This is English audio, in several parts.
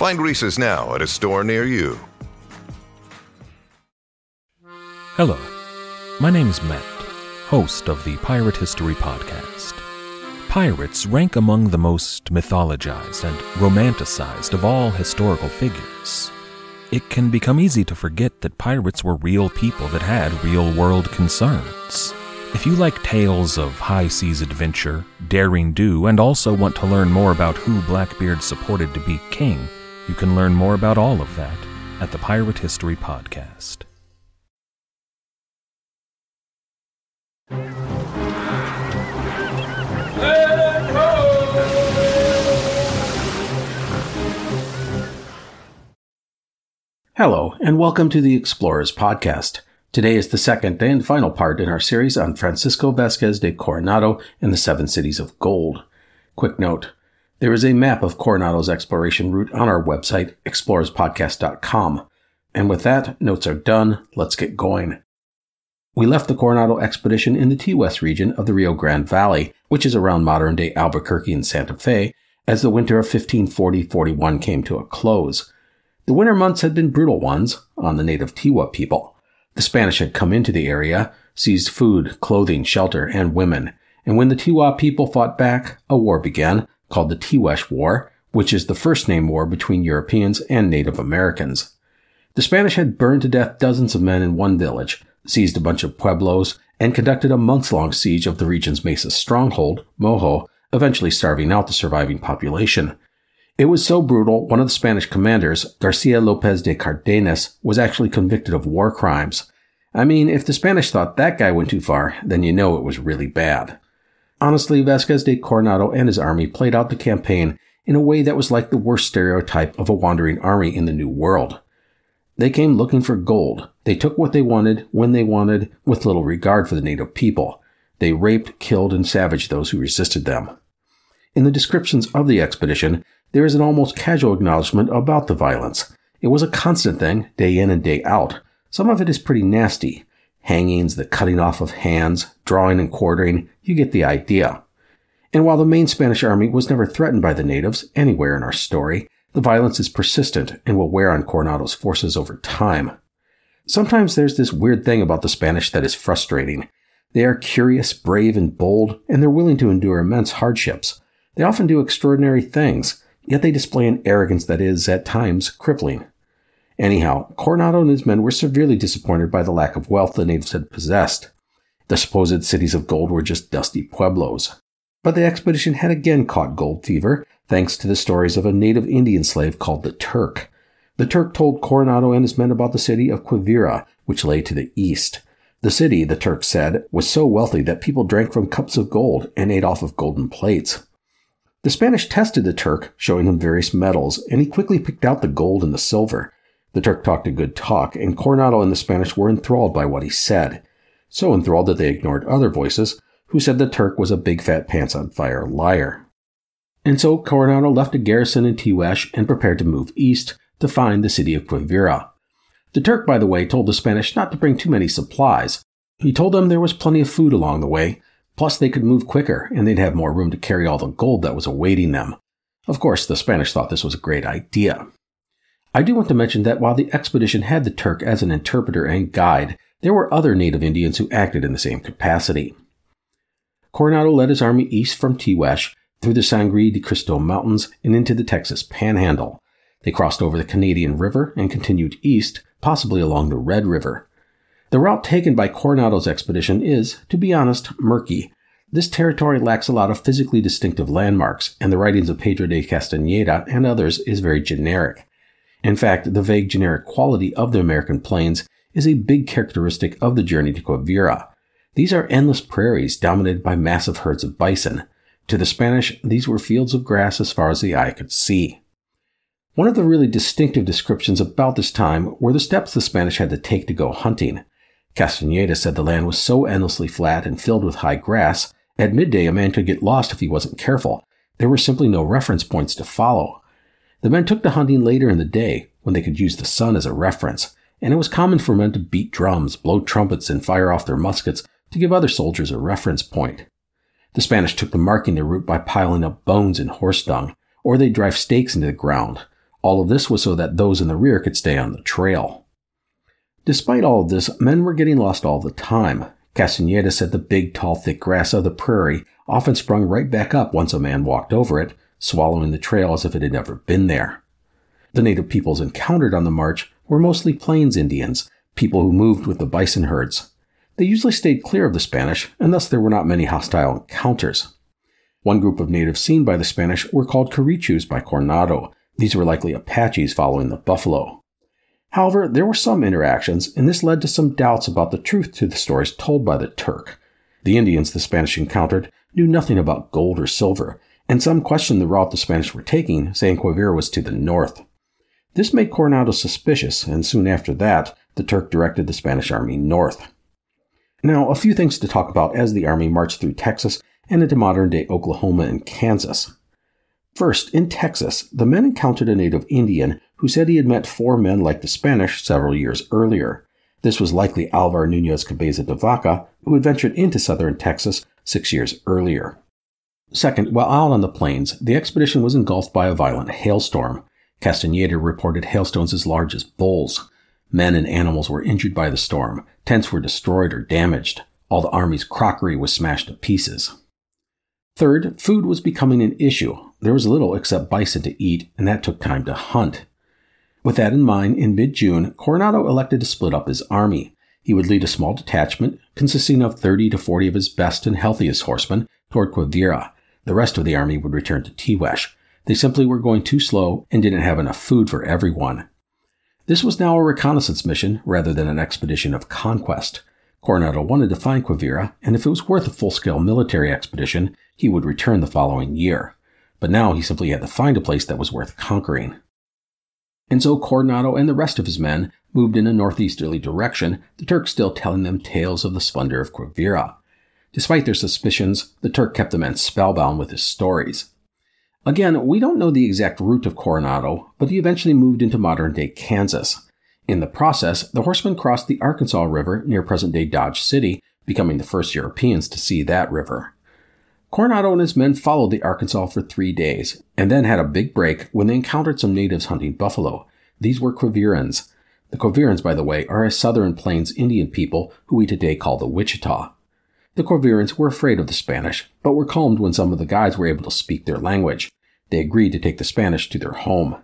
Find Reese's now at a store near you. Hello, my name is Matt, host of the Pirate History Podcast. Pirates rank among the most mythologized and romanticized of all historical figures. It can become easy to forget that pirates were real people that had real world concerns. If you like tales of high seas adventure, daring do, and also want to learn more about who Blackbeard supported to be king, you can learn more about all of that at the Pirate History Podcast. Hello, and welcome to the Explorers Podcast. Today is the second and final part in our series on Francisco Vasquez de Coronado and the Seven Cities of Gold. Quick note there is a map of Coronado's exploration route on our website, explorerspodcast.com. And with that, notes are done. Let's get going. We left the Coronado expedition in the Tiguex region of the Rio Grande Valley, which is around modern day Albuquerque and Santa Fe, as the winter of 1540 41 came to a close. The winter months had been brutal ones on the native Tiwa people. The Spanish had come into the area, seized food, clothing, shelter, and women, and when the Tiwa people fought back, a war began called the Tiguex War, which is the first name war between Europeans and Native Americans. The Spanish had burned to death dozens of men in one village, seized a bunch of pueblos, and conducted a months long siege of the region's Mesa stronghold, Moho, eventually starving out the surviving population. It was so brutal, one of the Spanish commanders, Garcia Lopez de Cardenas, was actually convicted of war crimes. I mean, if the Spanish thought that guy went too far, then you know it was really bad. Honestly, Vasquez de Coronado and his army played out the campaign in a way that was like the worst stereotype of a wandering army in the New World. They came looking for gold. They took what they wanted, when they wanted, with little regard for the native people. They raped, killed, and savaged those who resisted them. In the descriptions of the expedition, there is an almost casual acknowledgement about the violence. It was a constant thing, day in and day out. Some of it is pretty nasty. Hangings, the cutting off of hands, drawing and quartering, you get the idea. And while the main Spanish army was never threatened by the natives anywhere in our story, the violence is persistent and will wear on Coronado's forces over time. Sometimes there's this weird thing about the Spanish that is frustrating. They are curious, brave, and bold, and they're willing to endure immense hardships. They often do extraordinary things, yet they display an arrogance that is, at times, crippling. Anyhow, Coronado and his men were severely disappointed by the lack of wealth the natives had possessed. The supposed cities of gold were just dusty pueblos. But the expedition had again caught gold fever, thanks to the stories of a native Indian slave called the Turk. The Turk told Coronado and his men about the city of Quivira, which lay to the east. The city, the Turk said, was so wealthy that people drank from cups of gold and ate off of golden plates. The Spanish tested the Turk, showing him various metals, and he quickly picked out the gold and the silver. The Turk talked a good talk, and Coronado and the Spanish were enthralled by what he said. So enthralled that they ignored other voices, who said the Turk was a big fat pants on fire liar. And so Coronado left a garrison in Tiguex and prepared to move east to find the city of Quivira. The Turk, by the way, told the Spanish not to bring too many supplies. He told them there was plenty of food along the way, plus they could move quicker and they'd have more room to carry all the gold that was awaiting them. Of course, the Spanish thought this was a great idea. I do want to mention that while the expedition had the Turk as an interpreter and guide, there were other native Indians who acted in the same capacity. Coronado led his army east from Tiguex through the Sangre de Cristo Mountains and into the Texas Panhandle. They crossed over the Canadian River and continued east, possibly along the Red River. The route taken by Coronado's expedition is, to be honest, murky. This territory lacks a lot of physically distinctive landmarks, and the writings of Pedro de Castaneda and others is very generic. In fact, the vague generic quality of the American plains is a big characteristic of the journey to Quivira. These are endless prairies dominated by massive herds of bison. To the Spanish, these were fields of grass as far as the eye could see. One of the really distinctive descriptions about this time were the steps the Spanish had to take to go hunting. Castaneda said the land was so endlessly flat and filled with high grass, at midday a man could get lost if he wasn't careful. There were simply no reference points to follow. The men took to hunting later in the day, when they could use the sun as a reference, and it was common for men to beat drums, blow trumpets, and fire off their muskets to give other soldiers a reference point. The Spanish took to marking their route by piling up bones and horse dung, or they'd drive stakes into the ground. All of this was so that those in the rear could stay on the trail. Despite all of this, men were getting lost all the time. Castaneda said the big, tall, thick grass of the prairie often sprung right back up once a man walked over it, swallowing the trail as if it had never been there. The native peoples encountered on the march were mostly Plains Indians, people who moved with the bison herds. They usually stayed clear of the Spanish, and thus there were not many hostile encounters. One group of natives seen by the Spanish were called Querechos by Coronado. These were likely Apaches following the buffalo. However, there were some interactions, and this led to some doubts about the truth to the stories told by the Turk. The Indians the Spanish encountered knew nothing about gold or silver, and some questioned the route the Spanish were taking, saying Quivira was to the north. This made Coronado suspicious, and soon after that, the Turk directed the Spanish army north. Now, a few things to talk about as the army marched through Texas and into modern day Oklahoma and Kansas. First, in Texas, the men encountered a native Indian who said he had met four men like the Spanish several years earlier. This was likely Alvar Nunez Cabeza de Vaca, who had ventured into southern Texas six years earlier. Second, while out on the plains, the expedition was engulfed by a violent hailstorm. Castaneda reported hailstones as large as bowls. Men and animals were injured by the storm. Tents were destroyed or damaged. All the army's crockery was smashed to pieces. Third, food was becoming an issue. There was little except bison to eat, and that took time to hunt. With that in mind, in mid June, Coronado elected to split up his army. He would lead a small detachment, consisting of 30 to 40 of his best and healthiest horsemen, toward Quivira. The rest of the army would return to Tiguex. They simply were going too slow and didn't have enough food for everyone. This was now a reconnaissance mission rather than an expedition of conquest. Coronado wanted to find Quivira, and if it was worth a full-scale military expedition, he would return the following year. But now he simply had to find a place that was worth conquering. And so Coronado and the rest of his men moved in a northeasterly direction, the Turks still telling them tales of the splendor of Quivira. Despite their suspicions, the Turk kept the men spellbound with his stories. Again, we don't know the exact route of Coronado, but he eventually moved into modern day Kansas. In the process, the horsemen crossed the Arkansas River near present day Dodge City, becoming the first Europeans to see that river. Coronado and his men followed the Arkansas for three days, and then had a big break when they encountered some natives hunting buffalo. These were Quivirans. The Quivirans, by the way, are a southern plains Indian people who we today call the Wichita. The Quivirans were afraid of the Spanish, but were calmed when some of the guides were able to speak their language. They agreed to take the Spanish to their home.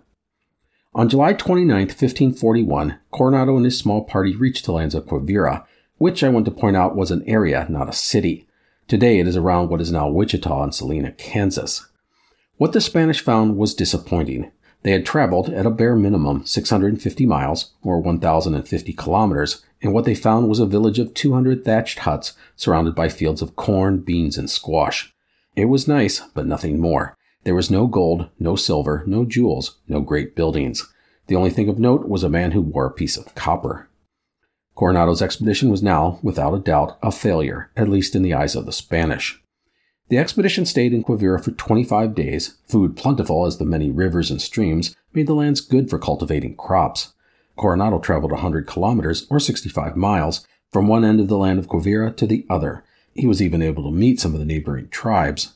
On July 29, 1541, Coronado and his small party reached the lands of Quivira, which I want to point out was an area, not a city. Today it is around what is now Wichita and Salina, Kansas. What the Spanish found was disappointing. They had traveled, at a bare minimum, 650 miles, or 1,050 kilometers, and what they found was a village of 200 thatched huts surrounded by fields of corn, beans, and squash. It was nice, but nothing more. There was no gold, no silver, no jewels, no great buildings. The only thing of note was a man who wore a piece of copper. Coronado's expedition was now, without a doubt, a failure, at least in the eyes of the Spanish. The expedition stayed in Quivira for 25 days. Food plentiful as the many rivers and streams made the lands good for cultivating crops. Coronado traveled 100 kilometers, or 65 miles, from one end of the land of Quivira to the other. He was even able to meet some of the neighboring tribes.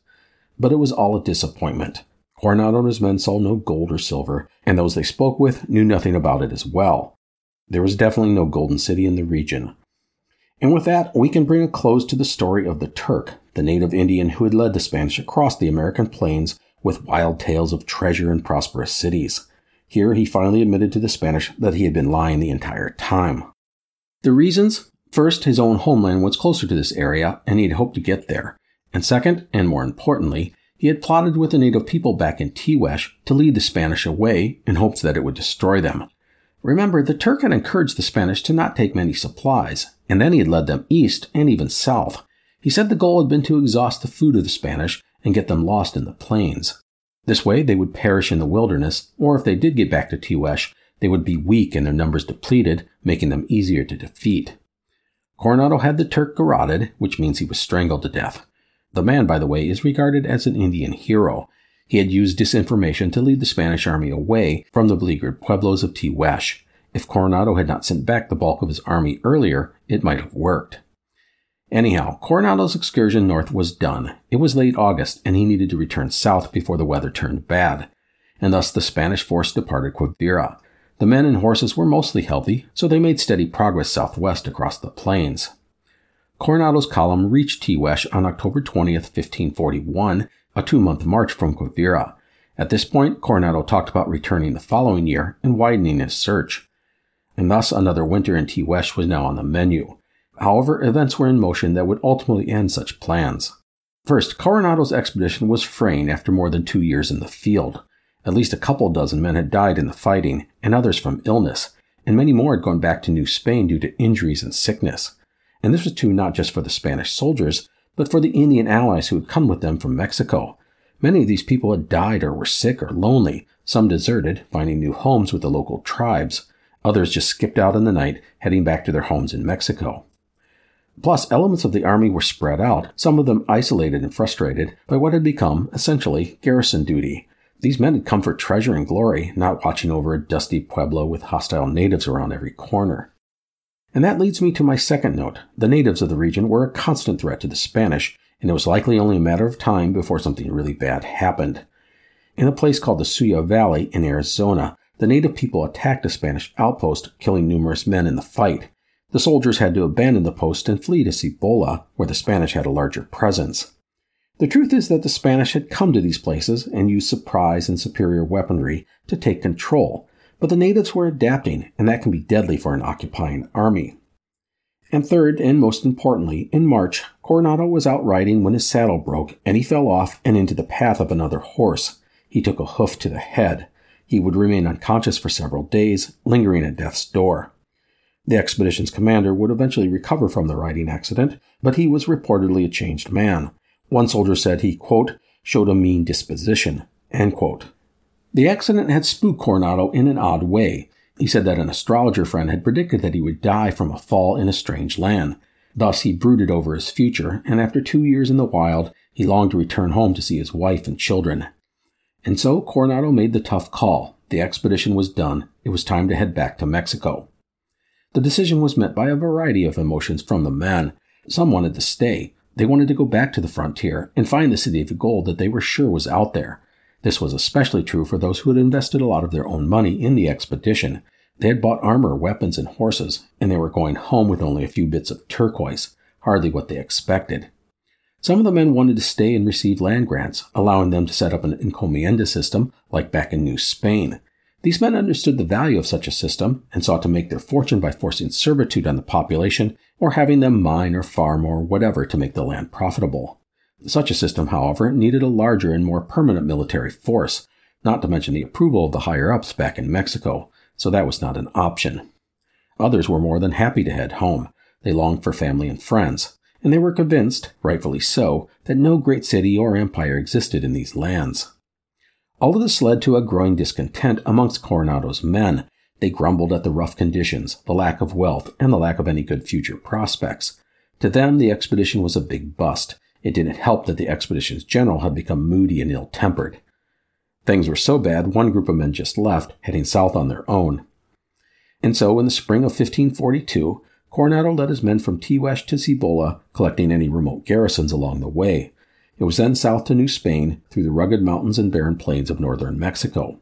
But it was all a disappointment. Coronado and his men saw no gold or silver, and those they spoke with knew nothing about it as well. There was definitely no golden city in the region. And with that, we can bring a close to the story of the Turk, the native Indian who had led the Spanish across the American plains with wild tales of treasure and prosperous cities. Here he finally admitted to the Spanish that he had been lying the entire time. The reasons? First, his own homeland was closer to this area, and he had hoped to get there. And second, and more importantly, he had plotted with the native people back in Tiguex to lead the Spanish away in hopes that it would destroy them. Remember, the Turk had encouraged the Spanish to not take many supplies, and then he had led them east and even south. He said the goal had been to exhaust the food of the Spanish and get them lost in the plains. This way, they would perish in the wilderness, or if they did get back to Tiguex, they would be weak and their numbers depleted, making them easier to defeat. Coronado had the Turk garroted, which means he was strangled to death. The man, by the way, is regarded as an Indian hero. He had used disinformation to lead the Spanish army away from the beleaguered pueblos of Tiguex. If Coronado had not sent back the bulk of his army earlier, it might have worked. Anyhow, Coronado's excursion north was done. It was late August, and he needed to return south before the weather turned bad. And thus the Spanish force departed Quivira. The men and horses were mostly healthy, so they made steady progress southwest across the plains. Coronado's column reached Tiguex on October 20th, 1541, a two month march from Quivira. At this point, Coronado talked about returning the following year and widening his search. And thus another winter in Tiguex was now on the menu. However, events were in motion that would ultimately end such plans. First, Coronado's expedition was fraying after more than two years in the field. At least a couple dozen men had died in the fighting, and others from illness, and many more had gone back to New Spain due to injuries and sickness. And this was true not just for the Spanish soldiers, but for the Indian allies who had come with them from Mexico. Many of these people had died or were sick or lonely. Some deserted, finding new homes with the local tribes. Others just skipped out in the night, heading back to their homes in Mexico. Plus, elements of the army were spread out, some of them isolated and frustrated by what had become, essentially, garrison duty. These men had come for treasure and glory, not watching over a dusty pueblo with hostile natives around every corner. And that leads me to my second note. The natives of the region were a constant threat to the Spanish, and it was likely only a matter of time before something really bad happened. In a place called the Suya Valley in Arizona, the native people attacked a Spanish outpost, killing numerous men in the fight. The soldiers had to abandon the post and flee to Cibola, where the Spanish had a larger presence. The truth is that the Spanish had come to these places and used surprise and superior weaponry to take control, but the natives were adapting, and that can be deadly for an occupying army. And third, and most importantly, in March, Coronado was out riding when his saddle broke and he fell off and into the path of another horse. He took a hoof to the head. He would remain unconscious for several days, lingering at death's door. The expedition's commander would eventually recover from the riding accident, but he was reportedly a changed man. One soldier said he, quote, showed a mean disposition, end quote. The accident had spooked Coronado in an odd way. He said that an astrologer friend had predicted that he would die from a fall in a strange land. Thus, he brooded over his future, and after two years in the wild, he longed to return home to see his wife and children. And so Coronado made the tough call. The expedition was done. It was time to head back to Mexico. The decision was met by a variety of emotions from the men. Some wanted to stay. They wanted to go back to the frontier and find the city of gold that they were sure was out there. This was especially true for those who had invested a lot of their own money in the expedition. They had bought armor, weapons, and horses, and they were going home with only a few bits of turquoise, hardly what they expected. Some of the men wanted to stay and receive land grants, allowing them to set up an encomienda system like back in New Spain. These men understood the value of such a system and sought to make their fortune by forcing servitude on the population or having them mine or farm or whatever to make the land profitable. Such a system, however, needed a larger and more permanent military force, not to mention the approval of the higher ups back in Mexico, so that was not an option. Others were more than happy to head home. They longed for family and friends, and they were convinced, rightfully so, that no great city or empire existed in these lands. All of this led to a growing discontent amongst Coronado's men. They grumbled at the rough conditions, the lack of wealth, and the lack of any good future prospects. To them, the expedition was a big bust. It didn't help that the expedition's general had become moody and ill tempered. Things were so bad, one group of men just left, heading south on their own. And so, in the spring of 1542, Coronado led his men from Tiguex to Cibola, collecting any remote garrisons along the way. It was then south to New Spain through the rugged mountains and barren plains of northern Mexico.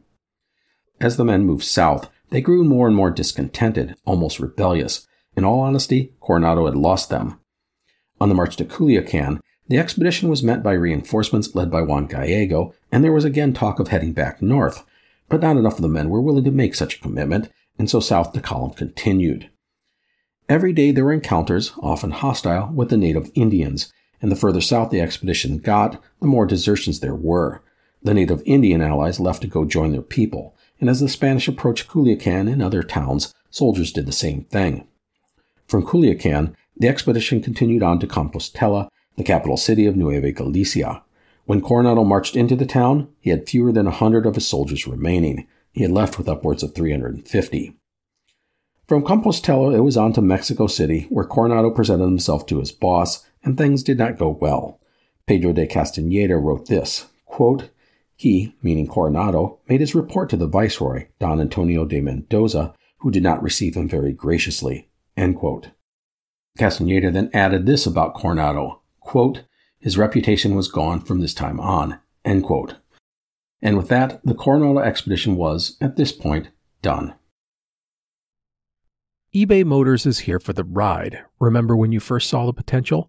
As the men moved south, they grew more and more discontented, almost rebellious. In all honesty, Coronado had lost them. On the march to Culiacan, the expedition was met by reinforcements led by Juan Gallego, and there was again talk of heading back north, but not enough of the men were willing to make such a commitment, and so south the column continued. Every day there were encounters, often hostile, with the native Indians, and the further south the expedition got, the more desertions there were. The native Indian allies left to go join their people, and as the Spanish approached Culiacan and other towns, soldiers did the same thing. From Culiacan, the expedition continued on to Compostela, the capital city of Nueva Galicia. When Coronado marched into the town, he had fewer than a hundred of his soldiers remaining. He had left with upwards of 350. From Compostela, it was on to Mexico City, where Coronado presented himself to his boss, and things did not go well. Pedro de Castaneda wrote this quote, He, meaning Coronado, made his report to the viceroy, Don Antonio de Mendoza, who did not receive him very graciously. Castaneda then added this about Coronado quote, His reputation was gone from this time on. And with that, the Coronado expedition was, at this point, done eBay Motors is here for the ride. Remember when you first saw the potential?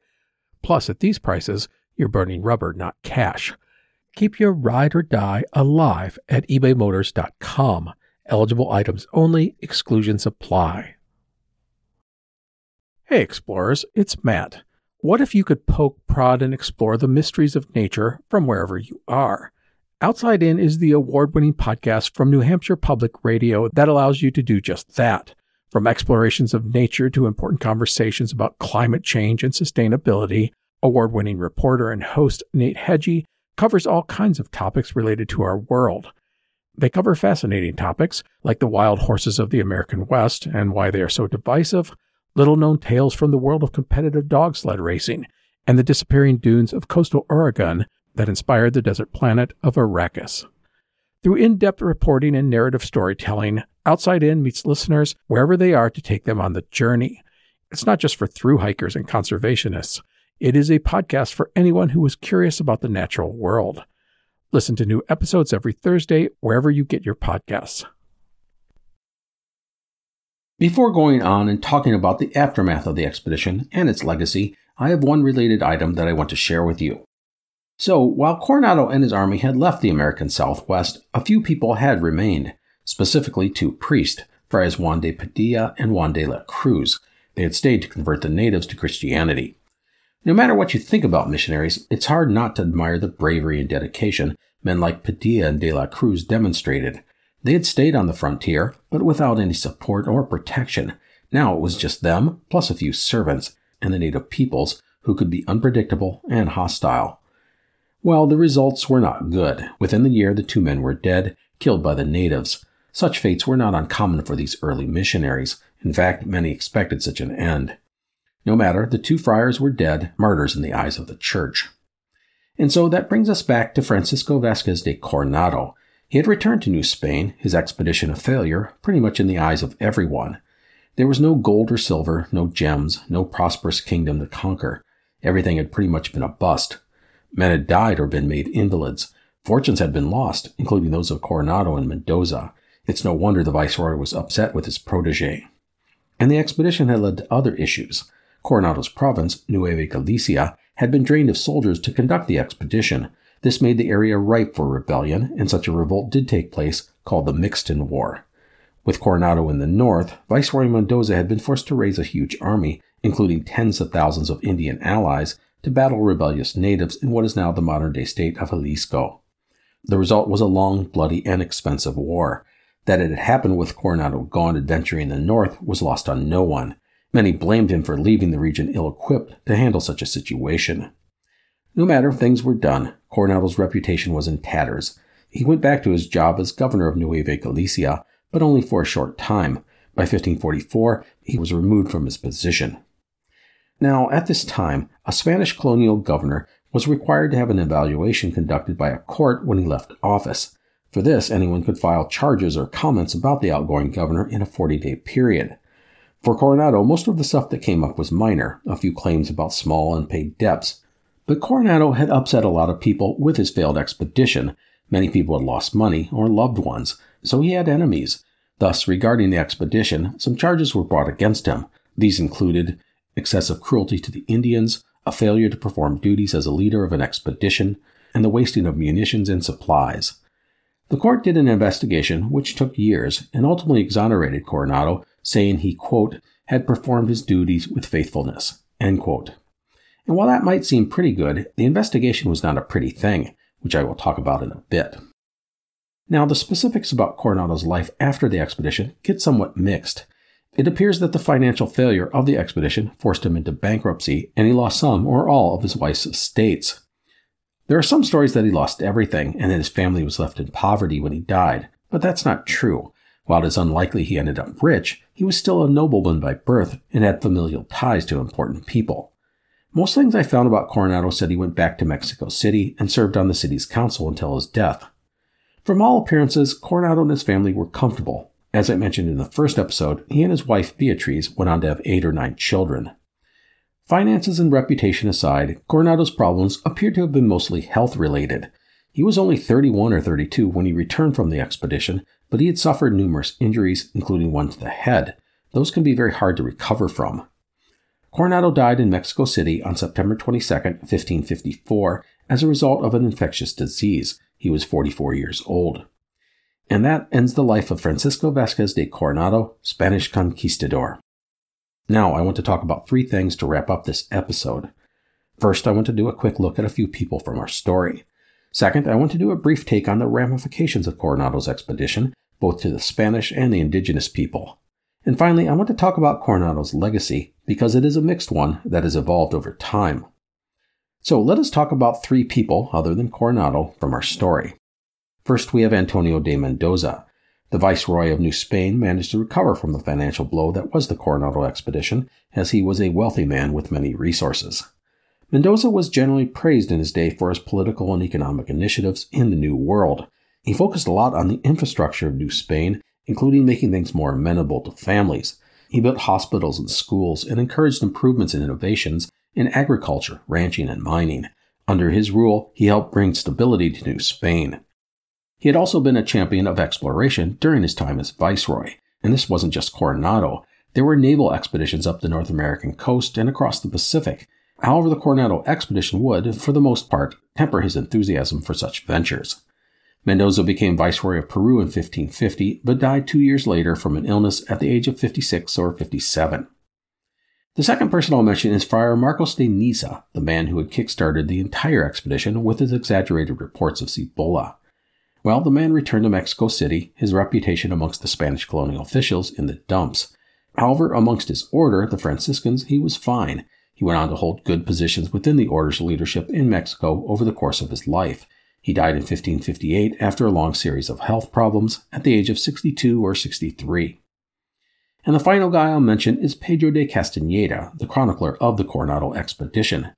Plus, at these prices, you're burning rubber, not cash. Keep your ride or die alive at ebaymotors.com. Eligible items only, exclusions apply. Hey, explorers, it's Matt. What if you could poke, prod, and explore the mysteries of nature from wherever you are? Outside In is the award winning podcast from New Hampshire Public Radio that allows you to do just that. From explorations of nature to important conversations about climate change and sustainability, award winning reporter and host Nate Hegyi covers all kinds of topics related to our world. They cover fascinating topics like the wild horses of the American West and why they are so divisive, little known tales from the world of competitive dog sled racing, and the disappearing dunes of coastal Oregon that inspired the desert planet of Arrakis. Through in depth reporting and narrative storytelling, Outside In meets listeners wherever they are to take them on the journey. It's not just for through hikers and conservationists, it is a podcast for anyone who is curious about the natural world. Listen to new episodes every Thursday wherever you get your podcasts. Before going on and talking about the aftermath of the expedition and its legacy, I have one related item that I want to share with you. So, while Coronado and his army had left the American Southwest, a few people had remained, specifically two priests, Friars Juan de Padilla and Juan de la Cruz. They had stayed to convert the natives to Christianity. No matter what you think about missionaries, it's hard not to admire the bravery and dedication men like Padilla and de la Cruz demonstrated. They had stayed on the frontier, but without any support or protection. Now it was just them, plus a few servants, and the native peoples, who could be unpredictable and hostile. Well, the results were not good. Within the year, the two men were dead, killed by the natives. Such fates were not uncommon for these early missionaries. In fact, many expected such an end. No matter, the two friars were dead, martyrs in the eyes of the church. And so that brings us back to Francisco Vasquez de Coronado. He had returned to New Spain, his expedition a failure, pretty much in the eyes of everyone. There was no gold or silver, no gems, no prosperous kingdom to conquer. Everything had pretty much been a bust. Men had died or been made invalids. Fortunes had been lost, including those of Coronado and Mendoza. It's no wonder the viceroy was upset with his protege. And the expedition had led to other issues. Coronado's province, Nueva Galicia, had been drained of soldiers to conduct the expedition. This made the area ripe for rebellion, and such a revolt did take place, called the Mixton War. With Coronado in the north, Viceroy Mendoza had been forced to raise a huge army, including tens of thousands of Indian allies, to battle rebellious natives in what is now the modern day state of Jalisco. The result was a long, bloody, and expensive war. That it had happened with Coronado gone adventuring in the north was lost on no one. Many blamed him for leaving the region ill equipped to handle such a situation. No matter, if things were done. Coronado's reputation was in tatters. He went back to his job as governor of Nueva Galicia, but only for a short time. By 1544, he was removed from his position. Now, at this time, a Spanish colonial governor was required to have an evaluation conducted by a court when he left office. For this, anyone could file charges or comments about the outgoing governor in a 40 day period. For Coronado, most of the stuff that came up was minor, a few claims about small unpaid debts. But Coronado had upset a lot of people with his failed expedition. Many people had lost money or loved ones, so he had enemies. Thus, regarding the expedition, some charges were brought against him. These included excessive cruelty to the Indians, a failure to perform duties as a leader of an expedition, and the wasting of munitions and supplies. The court did an investigation which took years and ultimately exonerated Coronado, saying he, quote, had performed his duties with faithfulness, end quote. And while that might seem pretty good, the investigation was not a pretty thing, which I will talk about in a bit. Now, the specifics about Coronado's life after the expedition get somewhat mixed. It appears that the financial failure of the expedition forced him into bankruptcy, and he lost some or all of his wife's estates. There are some stories that he lost everything and that his family was left in poverty when he died, but that's not true. While it is unlikely he ended up rich, he was still a nobleman by birth and had familial ties to important people. Most things I found about Coronado said he went back to Mexico City and served on the city's council until his death. From all appearances, Coronado and his family were comfortable. As I mentioned in the first episode, he and his wife Beatriz went on to have eight or nine children. Finances and reputation aside, Coronado's problems appear to have been mostly health related. He was only 31 or 32 when he returned from the expedition, but he had suffered numerous injuries, including one to the head. Those can be very hard to recover from. Coronado died in Mexico City on September 22, 1554, as a result of an infectious disease. He was 44 years old. And that ends the life of Francisco Vasquez de Coronado, Spanish conquistador. Now, I want to talk about three things to wrap up this episode. First, I want to do a quick look at a few people from our story. Second, I want to do a brief take on the ramifications of Coronado's expedition, both to the Spanish and the indigenous people. And finally, I want to talk about Coronado's legacy because it is a mixed one that has evolved over time. So let us talk about three people other than Coronado from our story. First, we have Antonio de Mendoza. The Viceroy of New Spain managed to recover from the financial blow that was the Coronado expedition, as he was a wealthy man with many resources. Mendoza was generally praised in his day for his political and economic initiatives in the New World. He focused a lot on the infrastructure of New Spain including making things more amenable to families. He built hospitals and schools and encouraged improvements and innovations in agriculture, ranching, and mining. Under his rule, he helped bring stability to New Spain. He had also been a champion of exploration during his time as viceroy, and this wasn't just Coronado. There were naval expeditions up the North American coast and across the Pacific. However, the Coronado expedition would, for the most part, temper his enthusiasm for such ventures. Mendoza became Viceroy of Peru in 1550, but died two years later from an illness at the age of 56 or 57. The second person I'll mention is Friar Marcos de Niza, the man who had kick-started the entire expedition with his exaggerated reports of Cibola. Well, the man returned to Mexico City, his reputation amongst the Spanish colonial officials in the dumps. However, amongst his order, the Franciscans, he was fine. He went on to hold good positions within the order's leadership in Mexico over the course of his life, he died in 1558 after a long series of health problems at the age of 62 or 63. And the final guy I'll mention is Pedro de Castaneda, the chronicler of the Coronado expedition.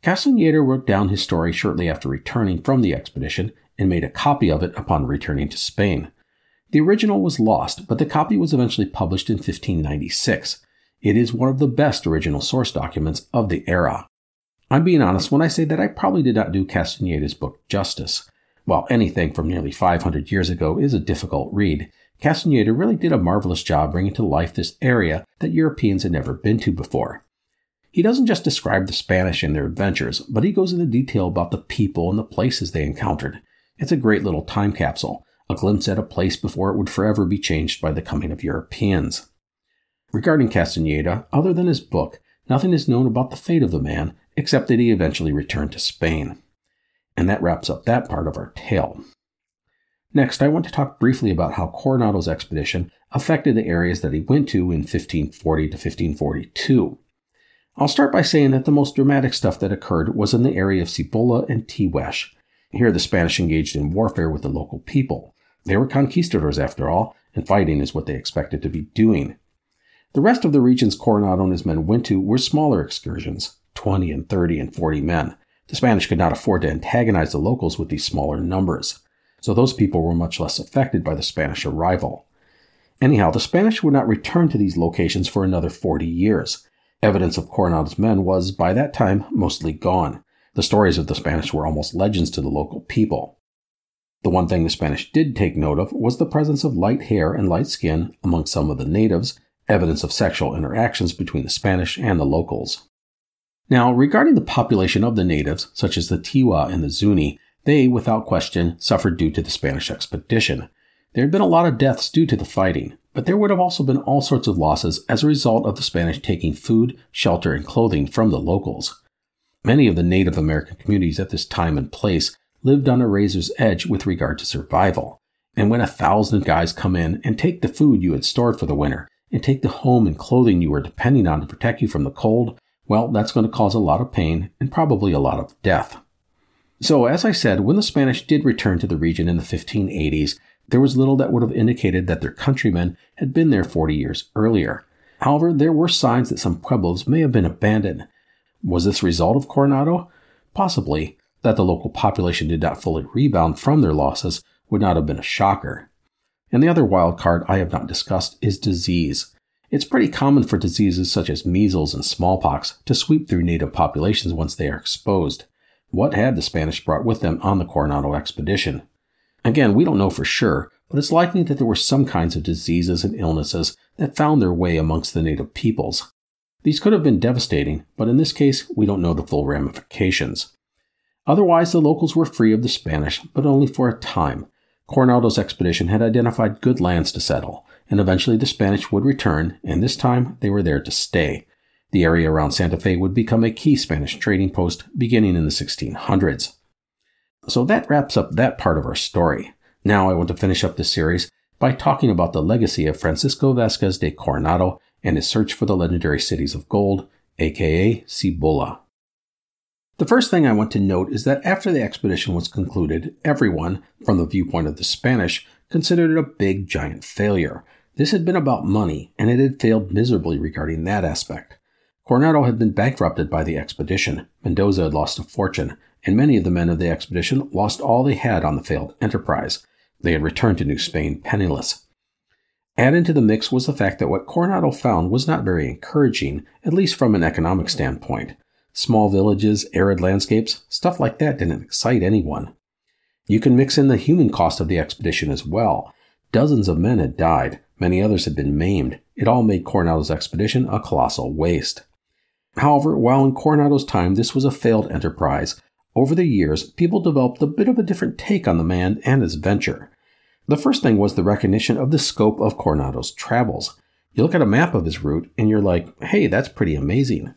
Castaneda wrote down his story shortly after returning from the expedition and made a copy of it upon returning to Spain. The original was lost, but the copy was eventually published in 1596. It is one of the best original source documents of the era. I'm being honest when I say that I probably did not do Castaneda's book justice. While anything from nearly 500 years ago is a difficult read, Castaneda really did a marvelous job bringing to life this area that Europeans had never been to before. He doesn't just describe the Spanish and their adventures, but he goes into detail about the people and the places they encountered. It's a great little time capsule, a glimpse at a place before it would forever be changed by the coming of Europeans. Regarding Castaneda, other than his book, nothing is known about the fate of the man, except that he eventually returned to Spain. And that wraps up that part of our tale. Next, I want to talk briefly about how Coronado's expedition affected the areas that he went to in 1540 to 1542. I'll start by saying that the most dramatic stuff that occurred was in the area of Cibola and Tiguex. Here, the Spanish engaged in warfare with the local people. They were conquistadors, after all, and fighting is what they expected to be doing. The rest of the regions Coronado and his men went to were smaller excursions, 20 and 30 and 40 men. The Spanish could not afford to antagonize the locals with these smaller numbers, so those people were much less affected by the Spanish arrival. Anyhow, the Spanish would not return to these locations for another 40 years. Evidence of Coronado's men was, by that time, mostly gone. The stories of the Spanish were almost legends to the local people. The one thing the Spanish did take note of was the presence of light hair and light skin among some of the natives, evidence of sexual interactions between the Spanish and the locals. Now, regarding the population of the natives, such as the Tiwa and the Zuni, They, without question, suffered due to the Spanish expedition. There had been a lot of deaths due to the fighting, but there would have also been all sorts of losses as a result of the Spanish taking food, shelter, and clothing from the locals. Many of the Native American communities at this time and place lived on a razor's edge with regard to survival. And when a thousand guys come in and take the food you had stored for the winter, and take the home and clothing you were depending on to protect you from the cold, well, that's going to cause a lot of pain and probably a lot of death. So, as I said, when the Spanish did return to the region in the 1580s, there was little that would have indicated that their countrymen had been there 40 years earlier. However, there were signs that some pueblos may have been abandoned. Was this a result of Coronado? Possibly. That the local population did not fully rebound from their losses would not have been a shocker. And the other wild card I have not discussed is disease. It's pretty common for diseases such as measles and smallpox to sweep through native populations once they are exposed. What had the Spanish brought with them on the Coronado expedition? Again, we don't know for sure, but it's likely that there were some kinds of diseases and illnesses that found their way amongst the native peoples. These could have been devastating, but in this case, we don't know the full ramifications. Otherwise, the locals were free of the Spanish, but only for a time. Coronado's expedition had identified good lands to settle, and eventually the Spanish would return, and this time they were there to stay. The area around Santa Fe would become a key Spanish trading post beginning in the 1600s. So that wraps up that part of our story. Now I want to finish up this series by talking about the legacy of Francisco Vasquez de Coronado and his search for the legendary cities of gold, aka Cibola. The first thing I want to note is that after the expedition was concluded, everyone, from the viewpoint of the Spanish, considered it a big giant failure. This had been about money, and it had failed miserably regarding that aspect. Coronado had been bankrupted by the expedition, Mendoza had lost a fortune, and many of the men of the expedition lost all they had on the failed enterprise. They had returned to New Spain penniless. Add into the mix was the fact that what Coronado found was not very encouraging, at least from an economic standpoint. Small villages, arid landscapes, stuff like that didn't excite anyone. You can mix in the human cost of the expedition as well. Dozens of men had died, many others had been maimed. It all made Coronado's expedition a colossal waste. However, while in Coronado's time this was a failed enterprise, over the years people developed a bit of a different take on the man and his venture. The first thing was the recognition of the scope of Coronado's travels. You look at a map of his route and you're like, hey, that's pretty amazing.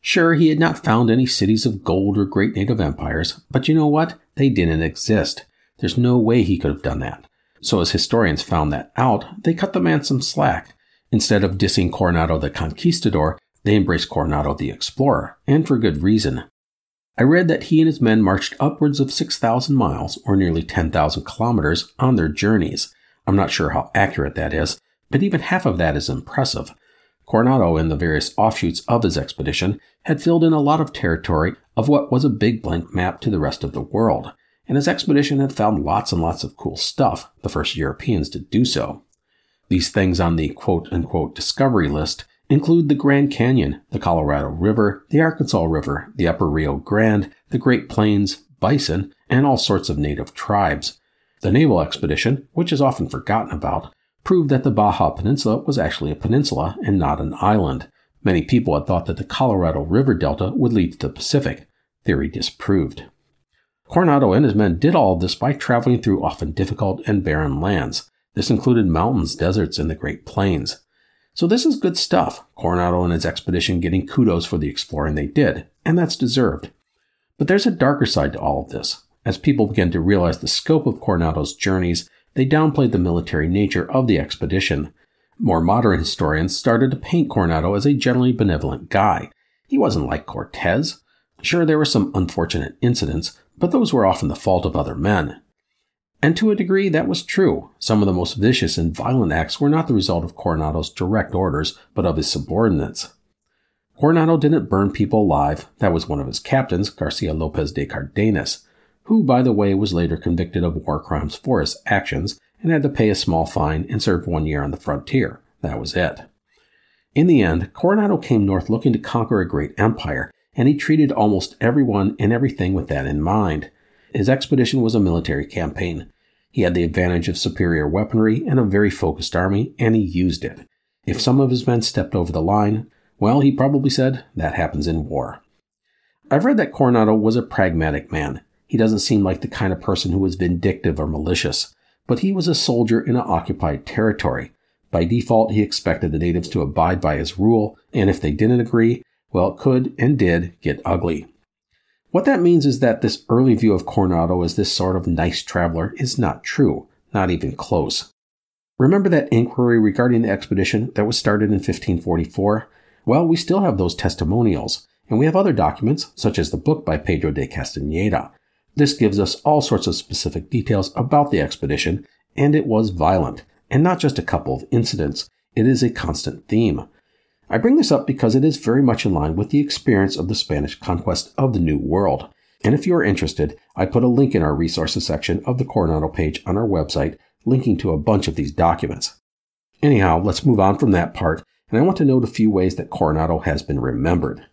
Sure, he had not found any cities of gold or great native empires, but you know what? They didn't exist. There's no way he could have done that. So as historians found that out, they cut the man some slack. Instead of dissing Coronado the Conquistador, they embraced Coronado the Explorer, and for good reason. I read that he and his men marched upwards of 6,000 miles, or nearly 10,000 kilometers, on their journeys. I'm not sure how accurate that is, but even half of that is impressive. Coronado and the various offshoots of his expedition had filled in a lot of territory of what was a big blank map to the rest of the world, and his expedition had found lots and lots of cool stuff, the first Europeans to do so. These things on the quote unquote discovery list include the Grand Canyon, the Colorado River, the Arkansas River, the Upper Rio Grande, the Great Plains, bison, and all sorts of native tribes. The naval expedition, which is often forgotten about, proved that the Baja Peninsula was actually a peninsula and not an island. Many people had thought that the Colorado River Delta would lead to the Pacific. Theory disproved. Coronado and his men did all this by traveling through often difficult and barren lands. This included mountains, deserts, and the Great Plains. So this is good stuff. Coronado and his expedition getting kudos for the exploring they did, and that's deserved. But there's a darker side to all of this. As people began to realize the scope of Coronado's journeys, they downplayed the military nature of the expedition. More modern historians started to paint Coronado as a generally benevolent guy. He wasn't like Cortez. Sure, there were some unfortunate incidents, but those were often the fault of other men. And to a degree, that was true. Some of the most vicious and violent acts were not the result of Coronado's direct orders, but of his subordinates. Coronado didn't burn people alive. That was one of his captains, Garcia Lopez de Cardenas who, by the way, was later convicted of war crimes for his actions and had to pay a small fine and serve one year on the frontier. That was it. In the end, Coronado came north looking to conquer a great empire, and he treated almost everyone and everything with that in mind. His expedition was a military campaign. He had the advantage of superior weaponry and a very focused army, and he used it. If some of his men stepped over the line, well, he probably said, that happens in war. I've read that Coronado was a pragmatic man. He doesn't seem like the kind of person who was vindictive or malicious, but he was a soldier in an occupied territory. By default, he expected the natives to abide by his rule, and if they didn't agree, well, it could and did get ugly. What that means is that this early view of Coronado as this sort of nice traveler is not true, not even close. Remember that inquiry regarding the expedition that was started in 1544? Well, we still have those testimonials, and we have other documents, such as the book by Pedro de Castaneda. This gives us all sorts of specific details about the expedition, and it was violent, and not just a couple of incidents. It is a constant theme. I bring this up because it is very much in line with the experience of the Spanish conquest of the New World. And if you are interested, I put a link in our resources section of the Coronado page on our website, linking to a bunch of these documents. Anyhow, let's move on from that part, and I want to note a few ways that Coronado has been remembered.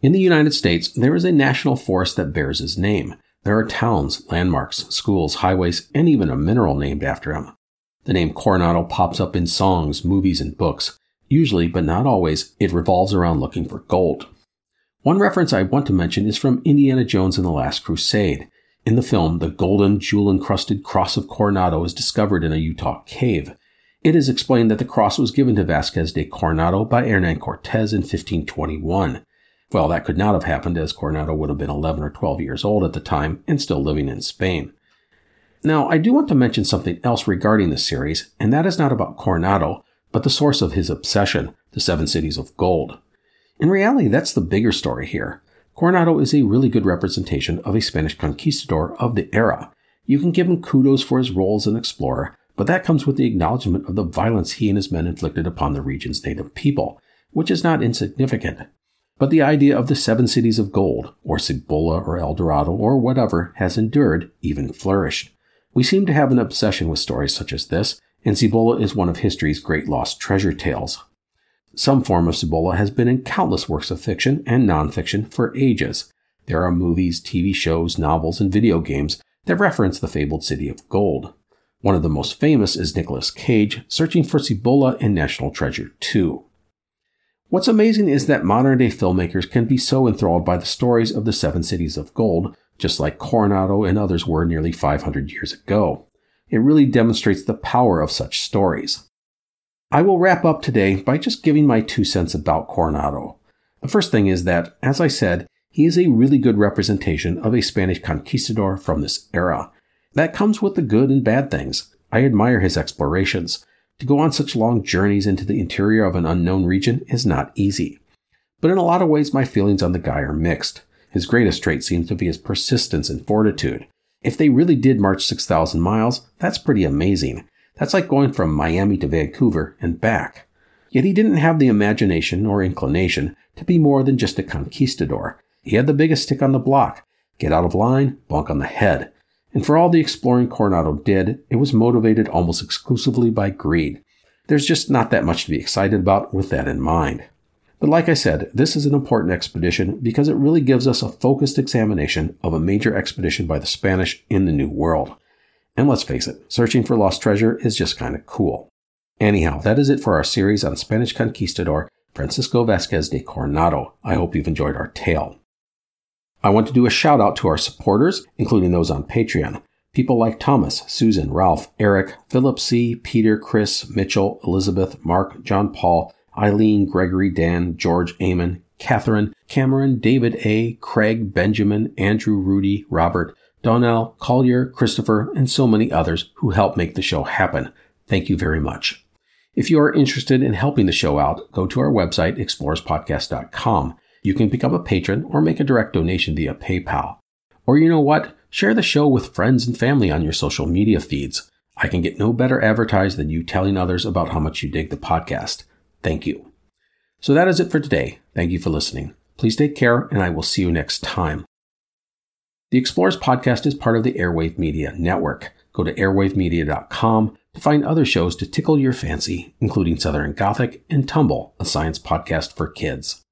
In the United States, there is a national forest that bears his name. There are towns, landmarks, schools, highways, and even a mineral named after him. The name Coronado pops up in songs, movies, and books. Usually, but not always, it revolves around looking for gold. One reference I want to mention is from Indiana Jones and the Last Crusade. In the film, the golden, jewel encrusted cross of Coronado is discovered in a Utah cave. It is explained that the cross was given to Vázquez de Coronado by Hernan Cortez in 1521. Well, that could not have happened as Coronado would have been 11 or 12 years old at the time and still living in Spain. Now, I do want to mention something else regarding this series, and that is not about Coronado, but the source of his obsession, the seven cities of gold. In reality, that's the bigger story here. Coronado is a really good representation of a Spanish conquistador of the era. You can give him kudos for his role as an explorer, but that comes with the acknowledgement of the violence he and his men inflicted upon the region's native people, which is not insignificant. But the idea of the seven cities of gold, or Cibola or El Dorado or whatever, has endured, even flourished. We seem to have an obsession with stories such as this, and Cibola is one of history's great lost treasure tales. Some form of Cibola has been in countless works of fiction and nonfiction for ages. There are movies, TV shows, novels, and video games that reference the fabled city of gold. One of the most famous is Nicolas Cage searching for Cibola in National Treasure 2. What's amazing is that modern day filmmakers can be so enthralled by the stories of the seven cities of gold, just like Coronado and others were nearly 500 years ago. It really demonstrates the power of such stories. I will wrap up today by just giving my two cents about Coronado. The first thing is that, as I said, he is a really good representation of a Spanish conquistador from this era. That comes with the good and bad things. I admire his explorations. To go on such long journeys into the interior of an unknown region is not easy. But in a lot of ways, my feelings on the guy are mixed. His greatest trait seems to be his persistence and fortitude. If they really did march 6,000 miles, that's pretty amazing. That's like going from Miami to Vancouver and back. Yet he didn't have the imagination or inclination to be more than just a conquistador. He had the biggest stick on the block. Get out of line, bonk on the head. And for all the exploring Coronado did, it was motivated almost exclusively by greed. There's just not that much to be excited about with that in mind. But like I said, this is an important expedition because it really gives us a focused examination of a major expedition by the Spanish in the New World. And let's face it, searching for lost treasure is just kind of cool. Anyhow, that is it for our series on Spanish conquistador Francisco Vázquez de Coronado. I hope you've enjoyed our tale. I want to do a shout out to our supporters, including those on Patreon. People like Thomas, Susan, Ralph, Eric, Philip C., Peter, Chris, Mitchell, Elizabeth, Mark, John Paul, Eileen, Gregory, Dan, George, Amon, Catherine, Cameron, David A., Craig, Benjamin, Andrew, Rudy, Robert, Donnell, Collier, Christopher, and so many others who help make the show happen. Thank you very much. If you are interested in helping the show out, go to our website, explorerspodcast.com. You can become a patron or make a direct donation via PayPal. Or you know what? Share the show with friends and family on your social media feeds. I can get no better advertised than you telling others about how much you dig the podcast. Thank you. So that is it for today. Thank you for listening. Please take care, and I will see you next time. The Explorers podcast is part of the Airwave Media Network. Go to airwavemedia.com to find other shows to tickle your fancy, including Southern Gothic and Tumble, a science podcast for kids.